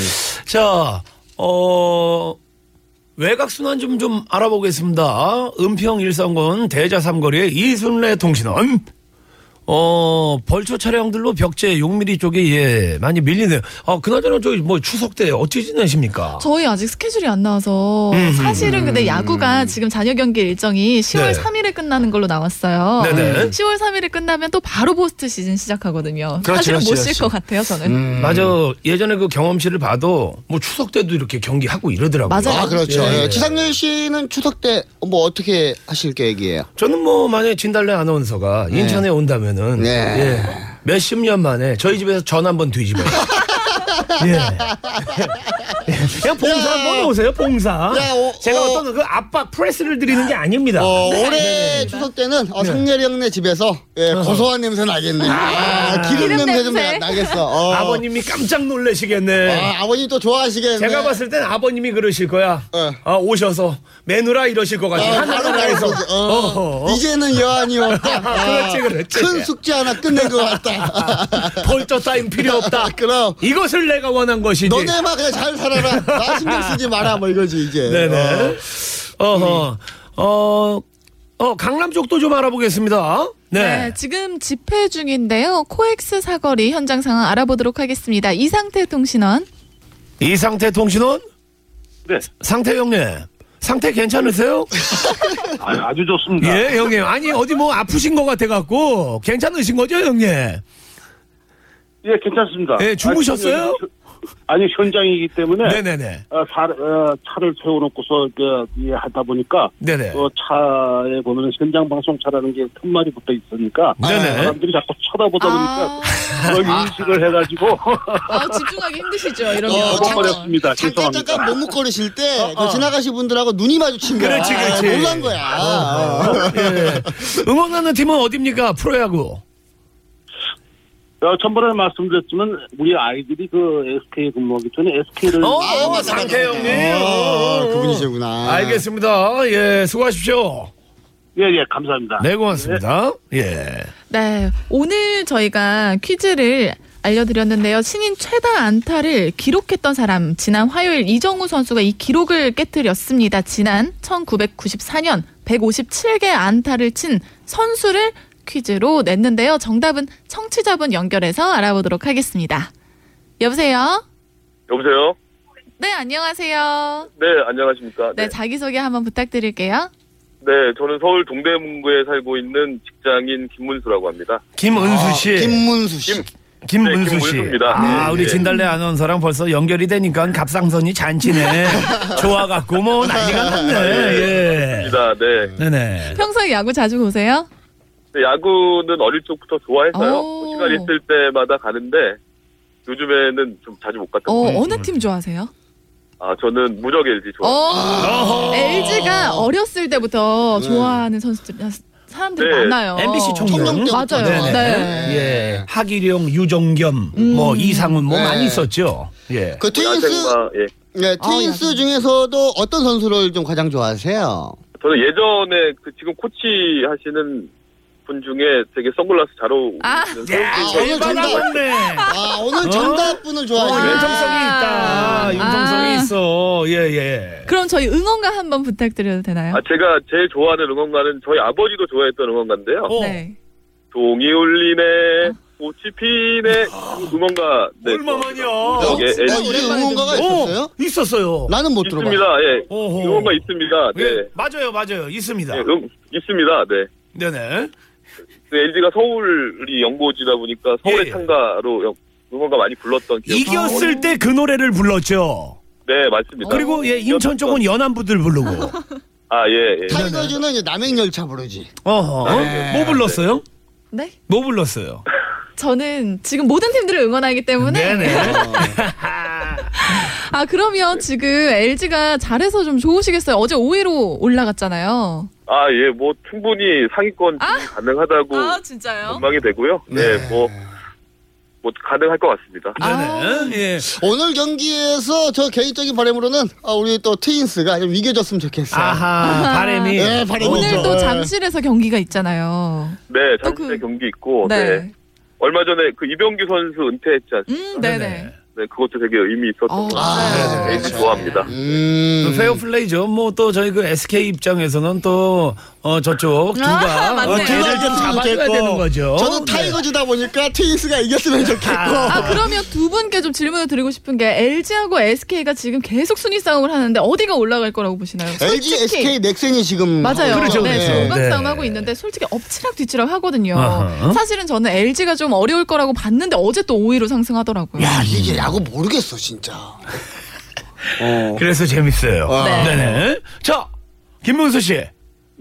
자, 어, 외곽순환 좀, 좀 알아보겠습니다. 은평 일성군 대자삼거리의 이순례 통신원. 어, 벌초 차량들로 벽제 6mm 쪽에 예, 많이 밀리네요. 아, 그나저나 저기 뭐 추석 때 어찌 지내십니까?
저희 아직 스케줄이 안 나와서
음,
사실은 근데 야구가 지금 잔여 경기 일정이 10월
네.
3일에 끝나는 걸로 나왔어요.
네네.
10월 3일에 끝나면 또 바로 포스트 시즌 시작하거든요.
그렇지,
사실은 못
그렇지,
쉴
그렇지.
것 같아요, 저는.
맞아. 예전에 그 경험치를 봐도 뭐 추석 때도 이렇게 경기하고 이러더라고요.
맞아요.
아, 그렇죠.
예.
예. 지상렬 씨는 추석 때 뭐 어떻게 하실 계획이에요?
저는 뭐 만약에 진달래 아나운서가 인천에 온다면 은
네.
예, 몇십 년 만에 저희 집에서 전 한 번 뒤집어요. 예. 그냥 봉사 한번 오세요, 봉사.
야, 어,
제가
어.
어, 떤 그 압박 프레스를 드리는 게 아닙니다.
어,
네.
올해 추석 때는 어, 상렬이 형네 집에서 예, 고소한 냄새 나겠네. 아, 기름,
기름
냄새 좀
냄새.
나- 나겠어. 어.
아버님이 깜짝 놀라시겠네.
아, 아버님 또 좋아하시겠네.
제가 봤을 땐 아버님이 그러실 거야.
어.
아, 오셔서 매누라 이러실 것 같아.
어, 바로
하늘나라에서.
그러지. 어.
어허.
이제는 여한이 없다. *laughs* 아,
그렇지, 그렇지.
큰 숙제 하나 끝낸 것 같다. *laughs*
벌써 따윈 필요 없다. *laughs*
그럼
이것을 내가 원한 것이지.
너네만 그냥 잘 살아라. 나 신경 쓰지 마라. 뭐 이거지 이제.
네네.
어.
어허. 어, 어, 강남 쪽도 좀 알아보겠습니다.
네.
네.
지금 집회 중인데요. 코엑스 사거리 현장 상황 알아보도록 하겠습니다. 이상태 통신원.
이상태 통신원?
네.
상태 형님. 상태 괜찮으세요? *laughs*
아, 주 좋습니다.
예, 형님. 아니, 어디 뭐 아프신 것 같아갖고. 괜찮으신 거죠, 형님?
예, 괜찮습니다.
예, 주무셨어요?
아니, 현장이기 때문에
네네네.
어, 사, 어, 차를 세워놓고서 그, 예, 하다 보니까
네네.
어, 차에 보면 현장 방송차라는 게 큰 말이 붙어 있으니까
네네.
사람들이 자꾸 쳐다보다 보니까
아,
그걸 인식을 해가지고
아, 집중하기 힘드시죠, 이러면.
어, 잠깐-
버렸습니다.
잠깐
죄송합니다.
잠깐 머뭇거리실 때 그 지나가신 분들하고 눈이 마주친 거야.
그렇지, 그렇지.
아, 놀란 거야. 아.
예. 응원하는 팀은 어딥니까? 프로야구.
어, 전번에 말씀드렸지만 우리 아이들이 그 SK 근무하기 전에 SK를
어,
아, 맞아,
상태
맞아.
형님.
어, 그분이시구나.
알겠습니다. 예, 수고하십시오.
예, 예, 감사합니다.
네, 고맙습니다. 예.
네. 오늘 저희가 퀴즈를 알려드렸는데요. 신인 최다 안타를 기록했던 사람, 지난 화요일 이정우 선수가 이 기록을 깨뜨렸습니다. 지난 1994년 157개 안타를 친 선수를 퀴즈로 냈는데요. 정답은 청취자분 연결해서 알아보도록 하겠습니다. 여보세요?
여보세요?
네, 안녕하세요.
네, 안녕하십니까?
네, 자기소개 한번 부탁드릴게요.
네, 저는 서울 동대문구에 살고 있는 직장인 김문수라고 합니다.
김은수 씨.
아, 김문수 씨.
김-
김문수
네,
씨.
김문수입니다.
아,
네,
우리
네.
진달래 아나운서랑 벌써 연결이 되니까 갑상선이 잔치네. *laughs* 좋아갖고 뭐 난리가 났네. 예.
입니다. 네.
네네.
평소에 야구 자주 보세요?
네, 야구는 어릴 적부터 좋아해서요.
오.
뭐 시간 있을 때마다 가는데 요즘에는 좀 자주 못 갔던
어,
것 같아요.
어느 팀 좋아하세요?
아, 저는 무적 LG.
어, LG가 어렸을 때부터 좋아하는 선수들 사람들이
네.
많아요.
MBC
때부터.
맞아요.
네네.
네.
예. 하기룡, 유정겸, 뭐 이상훈 뭐
네.
많이 있었죠. 예.
그 트윈스
야생마, 예.
네, 트윈스
야생.
중에서도 어떤 선수를 좀 가장 좋아하세요?
저는 예전에 그 지금 코치 하시는 분 중에 되게 선글라스 잘 어울리는
아.
야,
오늘 정답.
많네.
아, 오늘
어?
정답 분을
어,
좋아하시네.
융통성이 있다.
아.
융통성이
아.
있어. 예, 예.
그럼 저희 응원가 한번 부탁드려도 되나요?
아, 제가 제일 좋아하는 응원가는 저희 아버지도 좋아했던 응원가인데요.
어.
네.
동이 울리네, 꽃이 피네, 응원가. 네,
얼마만이야.
어,
예, 예.
어, 이게 응원가가 있었어요?
어, 있었어요.
나는 못
있습니다.
들어봐.
예. 응원가 있습니다. 네.
예, 맞아요, 맞아요. 있습니다.
예, 응, 있습니다. 네.
네네.
LG가 서울이 연고지다 보니까 서울의
예.
창가로 영- 응원가 많이 불렀던 기억.
이겼을 때 그 노래를 불렀죠.
네, 맞습니다.
그리고 예 인천 쪽은 연안부들 부르고. *laughs*
아, 예, 예.
타이거즈는 이제 남행열차 부르지.
어허.
네.
뭐 불렀어요?
네?
뭐 불렀어요? *laughs*
저는 지금 모든 팀들을 응원하기 때문에
네네. *laughs*
아 그러면 지금 LG가 잘해서 좀 좋으시겠어요. 어제 5위로 올라갔잖아요.
아, 예, 뭐 충분히 상위권 진입이 가능하다고
아 진짜요?
전망이 되고요. 네, 뭐, 뭐 가능할 것 같습니다.
네네. 예.
오늘 경기에서 저 개인적인 바람으로는 아, 우리 또 트윈스가 좀 이겨줬으면 좋겠어요.
아하, 바람이.
네, 바람이죠.
오늘 또
네.
잠실에서 경기가 있잖아요.
네, 잠실에 경기 있고,
네.
네. 얼마 전에 그 이병규 선수 은퇴했지 않습니까?
음, 네네.
네, 그것도 되게 의미 있었던 것 같아요. 네, LG 좋아합니다.
그 페어플레이죠. 뭐 또 저희 그 SK 입장에서는 또 어, 저쪽 두가
아, 맞네.
어, 걔를 좀 잡아줘야 되는 거죠.
저는
네.
타이거즈다 보니까 트윈스가 이겼으면 좋겠고.
아 그러면 두 분께 좀 질문을 드리고 싶은 게 LG하고 SK가 지금 계속 순위 싸움을 하는데 어디가 올라갈 거라고 보시나요?
LG,
솔직히.
SK, 넥센이 지금
맞아요.
있죠.
네,
네.
5강
네.
싸움 하고 있는데 솔직히 엎치락 뒤치락 하거든요.
아하.
사실은 저는 LG가 좀 어려울 거라고 봤는데 어제 또 5위로 상승하더라고요.
야 이게 야구 모르겠어 진짜. *laughs*
그래서 재밌어요.
네.
네. 네 자, 김문수 씨.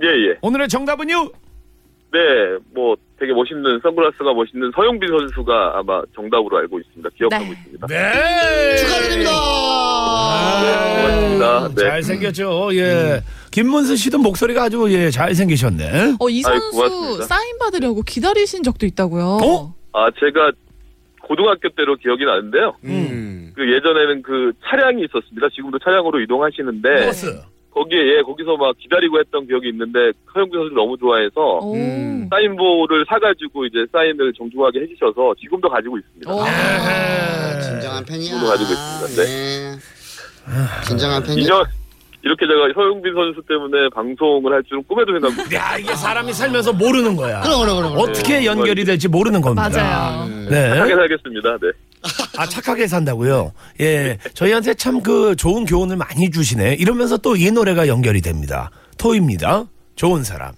예, 예.
오늘의 정답은요?
네, 뭐 되게 멋있는 선글라스가 멋있는 서용빈 선수가 아마 정답으로 알고 있습니다. 기억하고 있습니다.
네.
축하드립니다.
고맙습니다. 네.
잘 생겼죠. 예. 김문수 씨도 목소리가 아주 예, 잘 생기셨네.
어, 이
아이,
선수
고맙습니다.
사인 받으려고 기다리신 적도 있다고요.
어?
아, 제가 고등학교 때로 기억이 나는데요.
음.
그 예전에는 그 차량이 있었습니다. 지금도 차량으로 이동하시는데
버스.
거기에 예 거기서 막 기다리고 했던 기억이 있는데 서영빈 선수 너무 좋아해서
음.
사인볼을 사가지고 이제 사인을 정중하게 해주셔서 지금도 가지고 있습니다.
아, 진정한 팬이야.
지금도 가지고 있습니다. 네.
진정한 팬이.
인정. 이렇게 제가 서영빈 선수 때문에 방송을 할 줄은 꿈에도 생각 못.
야, 이게 사람이 살면서 모르는 거야.
그럼, 그럼, 그럼.
어떻게 연결이 될지 모르는 겁니다.
맞아요.
네.
착하게 살겠습니다. 네.
아, 착하게 산다고요? 예. 저희한테 참 그 좋은 교훈을 많이 주시네. 이러면서 또 이 노래가 연결이 됩니다. 토입니다. 좋은 사람.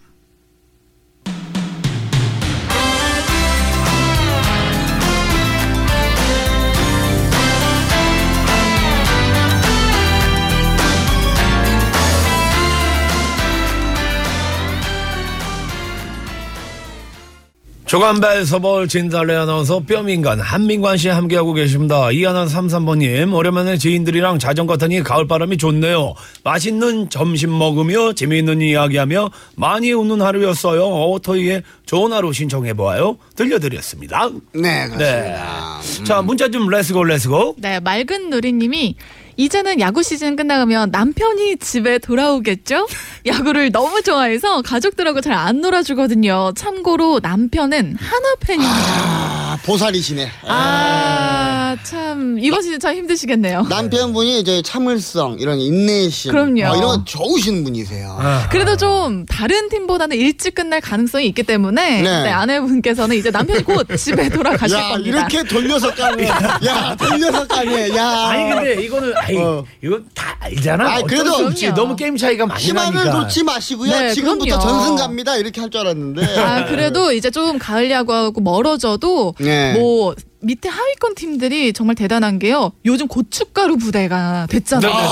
조간발 서벌 진달래 아나운서 뼈민간 한민관 씨 함께하고 계십니다. 이하나 33번님 오랜만에 지인들이랑 자전거 타니 가을바람이 좋네요. 맛있는 점심 먹으며 재미있는 이야기하며 많이 웃는 하루였어요. 어토이의 좋은 하루 신청해보아요. 들려드렸습니다.
네, 그렇습니다.
자 문자 좀 let's go let's go.
네, 맑은 누리님이 이제는 야구 시즌 끝나면 남편이 집에 돌아오겠죠? 야구를 너무 좋아해서 가족들하고 잘 안 놀아주거든요. 참고로 남편은 한화 팬입니다.
아, 보살이시네.
아, 참 이번 시즌 참 힘드시겠네요.
남편분이 이제 참을성, 이런 인내심.
그럼요.
어, 이런 거 좋으신 분이세요.
그래도 좀 다른 팀보다는 일찍 끝날 가능성이 있기 때문에
네.
네, 아내분께서는 이제 남편이 곧 집에 돌아가실
야,
겁니다.
이렇게 돌려서 까네. *laughs* 야, 돌려서 까네. 야.
아니 근데 이거는 아이, 이거 다 알잖아.
아이, 그래도
어쩔 수 없지. 너무 게임 차이가 많이
희망을
나니까.
놓지 마시고요.
네,
지금부터
그럼요.
전승 갑니다. 이렇게 할 줄 알았는데.
아, 그래도 이제 좀 가을 야구하고 멀어져도
네.
뭐 밑에 하위권 팀들이 정말 대단한 게요. 요즘 고춧가루 부대가 됐잖아요.
네, 네.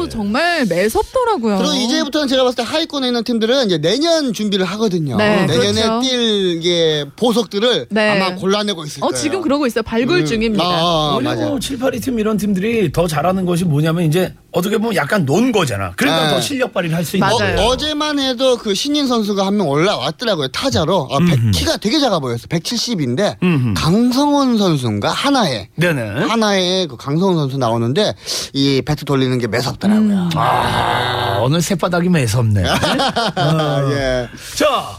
어우, 정말 매섭더라고요.
그리고 이제부터는 제가 봤을 때 하위권에 있는 팀들은 이제 내년 준비를 하거든요.
네,
내년에
그렇죠.
뛸 이게 보석들을
네.
아마 골라내고 있을
어,
거예요.
지금 그러고 있어요. 발굴
음.
중입니다.
아,
오히려
맞아요.
뭐 7, 8위 팀 이런 팀들이 더 잘하는 것이 뭐냐면 이제 어떻게 보면 약간 논 거잖아. 그러니까
네.
더 실력 발휘를 할 수 있는 거예요.
어, 제만 해도 그 신인 선수가 한 명 올라왔더라고요. 타자로. 아, 백- 키가 되게 작아 보였어. 170인데 강성원 선수 인가 하나에
네네.
하나에 그 강성원 선수 나오는데 이 배트 돌리는 게 매섭더라고요.
아, 오늘 새바닥이 매섭네. *laughs* 어.
예.
자,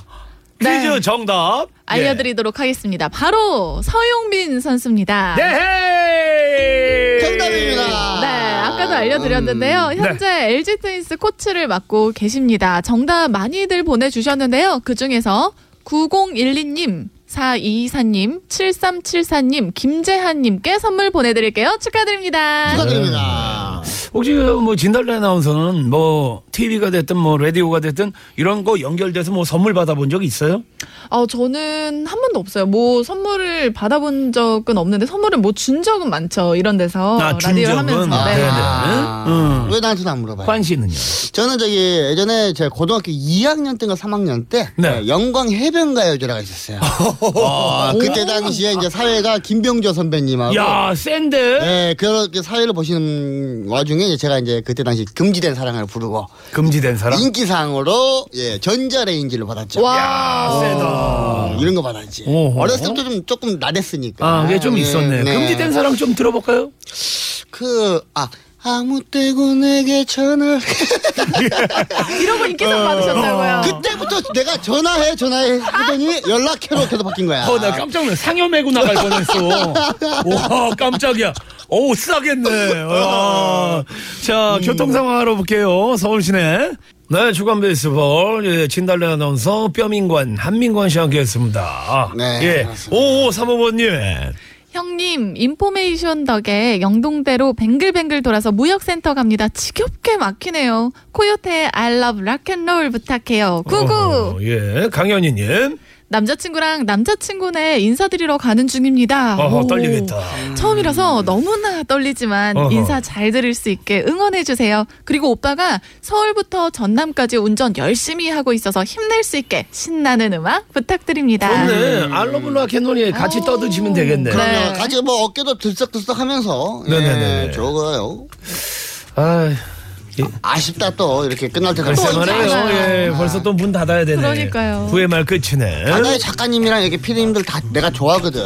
퀴즈
네.
정답.
알려드리도록 하겠습니다. 바로 서용빈 선수입니다.
네.
정답입니다.
네, 아까도 알려드렸는데요.
음.
현재 LG 트윈스 코치를 맡고 계십니다. 정답 많이들 보내주셨는데요. 그 중에서 9012님, 4224님, 7374님, 김재한님께 선물 보내드릴게요. 축하드립니다.
축하드립니다.
혹시 그뭐 진달래 아나운서는 뭐 TV가 됐든 뭐 라디오가 됐든 이런 거 연결돼서 뭐 선물 받아본 적 있어요?
어, 저는 한 번도 없어요. 뭐 선물을 받아본 적은 없는데 선물을 뭐 준 적은 많죠. 이런 데서
아, 준 적은?
하면서.
아,
네.
네네.
아,
응.
왜 나한테는 안 물어봐요?
관 씨는요?
저는 저기 예전에 제가 고등학교 2학년 때인가 3학년 때
네.
어, 영광 해변가요제라가 있었어요. *laughs* 아, 그때 당시에 이제 사회가 김병조 선배님하고
야, 센데?
네, 그렇게 사회를 보시는 와중에 이제 제가 이제 그때 당시 금지된 사랑을 부르고
금지된 사람?
인기상으로 예, 전자레인지를 받았죠.
와.
야, 세다.
어, 이런 거 받았지.
오호.
어렸을 때부터 좀 조금 나댔으니까.
아, 그게 좀
예,
있었네.
네.
금지된 사람 좀 들어볼까요?
그, 아, 아무 때고 내게 전화. *laughs*
이런 거 인기상 받으셨다고요.
그때부터 내가 전화해, 전화해 하더니 연락해로 계속 바뀐 거야.
어, 나 깜짝 놀랐어. 상여 메고 나갈 뻔했어. *laughs* 와, 깜짝이야. 오, 싸겠네. 와. 자, 교통 상황 알아볼게요. 서울 시내. 네, 주간 베이스볼. 예, 진달래 아나운서, 뼈민관, 한민관 씨와 함께 했습니다.
네,
예.
그렇습니다.
5535번님.
형님, 인포메이션 덕에 영동대로 뱅글뱅글 돌아서 무역센터 갑니다. 지겹게 막히네요. 코요태 I love rock'n'roll 부탁해요. 구구!
어, 예, 강현희님.
남자친구랑 남자친구네 인사드리러 가는 중입니다.
어허,
오.
떨리겠다.
처음이라서 너무나 떨리지만
어허.
인사 잘 들을 수 있게 응원해 주세요. 그리고 오빠가 서울부터 전남까지 운전 열심히 하고 있어서 힘낼 수 있게 신나는 음악 부탁드립니다.
좋네. 알로블라 캐논이 같이 떠드시면 되겠네.
네.
같이 뭐 어깨도 들썩들썩 하면서.
네네네.
예, 좋아요.
아,
아쉽다 또 이렇게 끝날 때까지.
말이에요.
있잖아요.
예, 벌써 또 문 닫아야 되네.
그러니까요.
9회 말 끝이네.
바다의 작가님이랑 이렇게 피디님들 다 내가 좋아하거든.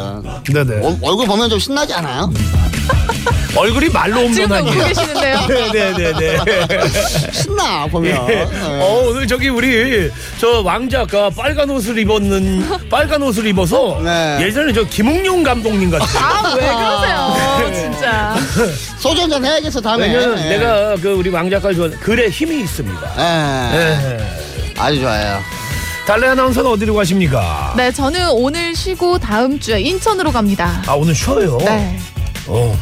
네네.
어, 얼굴 보면 좀 신나지 않아요? *laughs*
얼굴이 말로 없는
지금도
아니에요.
웃고 계시는데요.
네네네네. *laughs*
신나 보면.
예.
예.
어, 오늘 저기 우리 저 왕작가 빨간 옷을 입었는 빨간 옷을 입어서
네.
예전에 저 김웅룡 감독님 같아요.
아, 왜 그러세요? 진짜. *laughs*
소주 한잔 해야겠어 다음에.
왜냐면
예.
내가 그 우리 왕작가 좋아 글에 힘이 있습니다.
예.
예.
아주 좋아요.
달래 아나운서는 어디로 가십니까?
네, 저는 오늘 쉬고 다음 주에 인천으로 갑니다.
아 오늘 쉬어요.
네.
어.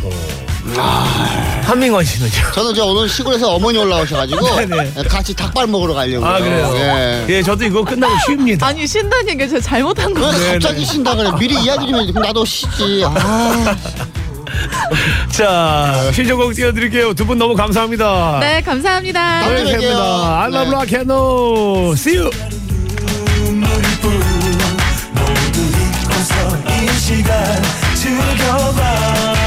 한민건 씨는요?
저는 저 오늘 시골에서 어머니 올라오셔가지고
네네. *laughs*
같이 닭발 먹으러 가려고.
아 그래요.
예.
예, 저도 이거 끝나고 쉽니다.
아니, 쉰다는 얘기 제가 잘못한
왜
거예요.
갑자기 쉰다 그래? 미리 이야기 좀. 그럼 나도 쉬지. 아. *laughs*
자, 신청곡 띄워드릴게요. 두 분 너무 감사합니다.
네, 감사합니다.
감사합니다. I love
네.
rock and roll. See you.
시간 즐겨봐